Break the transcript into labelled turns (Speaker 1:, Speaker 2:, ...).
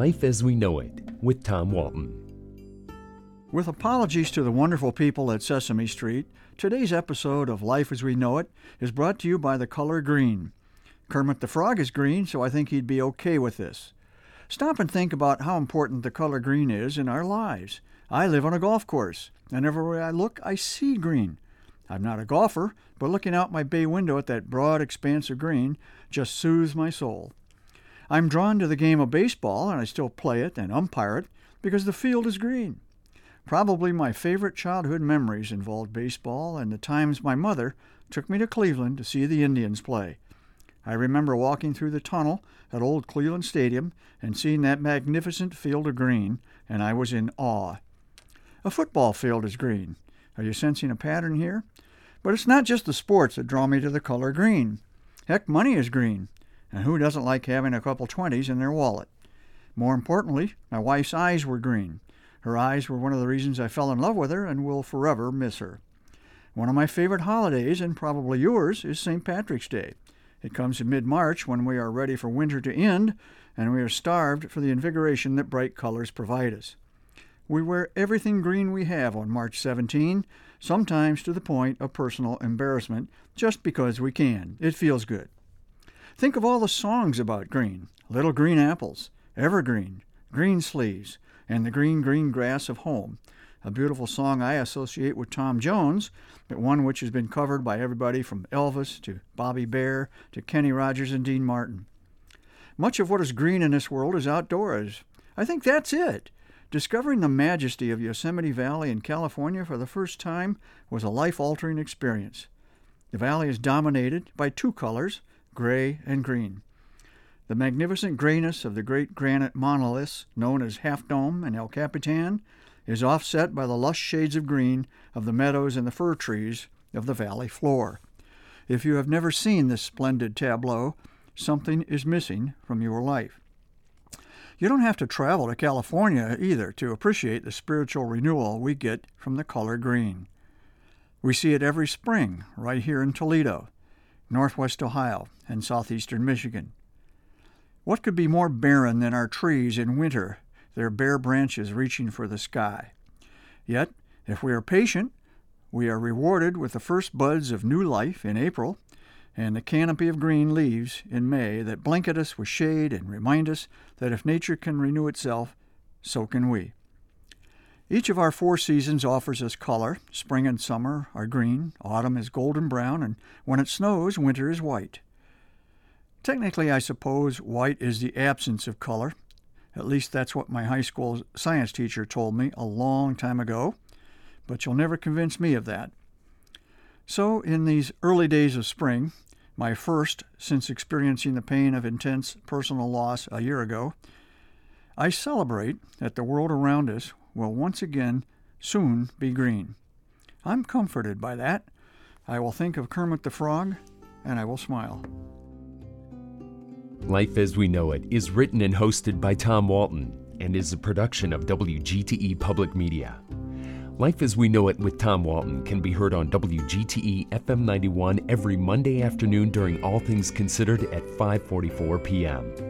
Speaker 1: Life as We Know It with Tom Walton.
Speaker 2: With apologies to the wonderful people at Sesame Street, today's episode of Life as We Know It is brought to you by the color green. Kermit the Frog is green, so I think he'd be okay with this. Stop and think about how important the color green is in our lives. I live on a golf course, and everywhere I look, I see green. I'm not a golfer, but looking out my bay window at that broad expanse of green just soothes my soul. I'm drawn to the game of baseball, and I still play it and umpire it because the field is green. Probably my favorite childhood memories involved baseball and the times my mother took me to Cleveland to see the Indians play. I remember walking through the tunnel at Old Cleveland Stadium and seeing that magnificent field of green, and I was in awe. A football field is green. Are you sensing a pattern here? But it's not just the sports that draw me to the color green. Heck, money is green. And who doesn't like having a couple twenties in their wallet? More importantly, my wife's eyes were green. Her eyes were one of the reasons I fell in love with her and will forever miss her. One of my favorite holidays, and probably yours, is St. Patrick's Day. It comes in mid March when we are ready for winter to end and we are starved for the invigoration that bright colors provide us. We wear everything green we have on March 17, sometimes to the point of personal embarrassment, just because we can. It feels good. Think of all the songs about green Little Green Apples, Evergreen, Green Sleeves, and the Green, Green Grass of Home. A beautiful song I associate with Tom Jones, but one which has been covered by everybody from Elvis to Bobby Bare to Kenny Rogers and Dean Martin. Much of what is green in this world is outdoors. I think that's it. Discovering the majesty of Yosemite Valley in California for the first time was a life altering experience. The valley is dominated by two colors, gray and green. The magnificent grayness of the great granite monoliths known as Half Dome and El Capitan is offset by the lush shades of green of the meadows and the fir trees of the valley floor. If you have never seen this splendid tableau, something is missing from your life. You don't have to travel to California either to appreciate the spiritual renewal we get from the color green. We see it every spring right here in Toledo, northwest Ohio, and southeastern Michigan. What could be more barren than our trees in winter, their bare branches reaching for the sky? Yet, if we are patient, we are rewarded with the first buds of new life in April and the canopy of green leaves in May that blanket us with shade and remind us that if nature can renew itself, so can we. Each of our four seasons offers us color. Spring and summer are green, autumn is golden brown, and when it snows, winter is white. Technically, I suppose white is the absence of color. At least that's what my high school science teacher told me a long time ago, but you'll never convince me of that. So, in these early days of spring, my first since experiencing the pain of intense personal loss a year ago, I celebrate that the world around us will once again soon be green. I'm comforted by that. I will think of Kermit the Frog and I will smile.
Speaker 1: Life as We Know It is written and hosted by Tom Walton and is a production of WGTE Public Media. Life as We Know It with Tom Walton can be heard on WGTE FM 91 every Monday afternoon during All Things Considered at 5:44 p.m.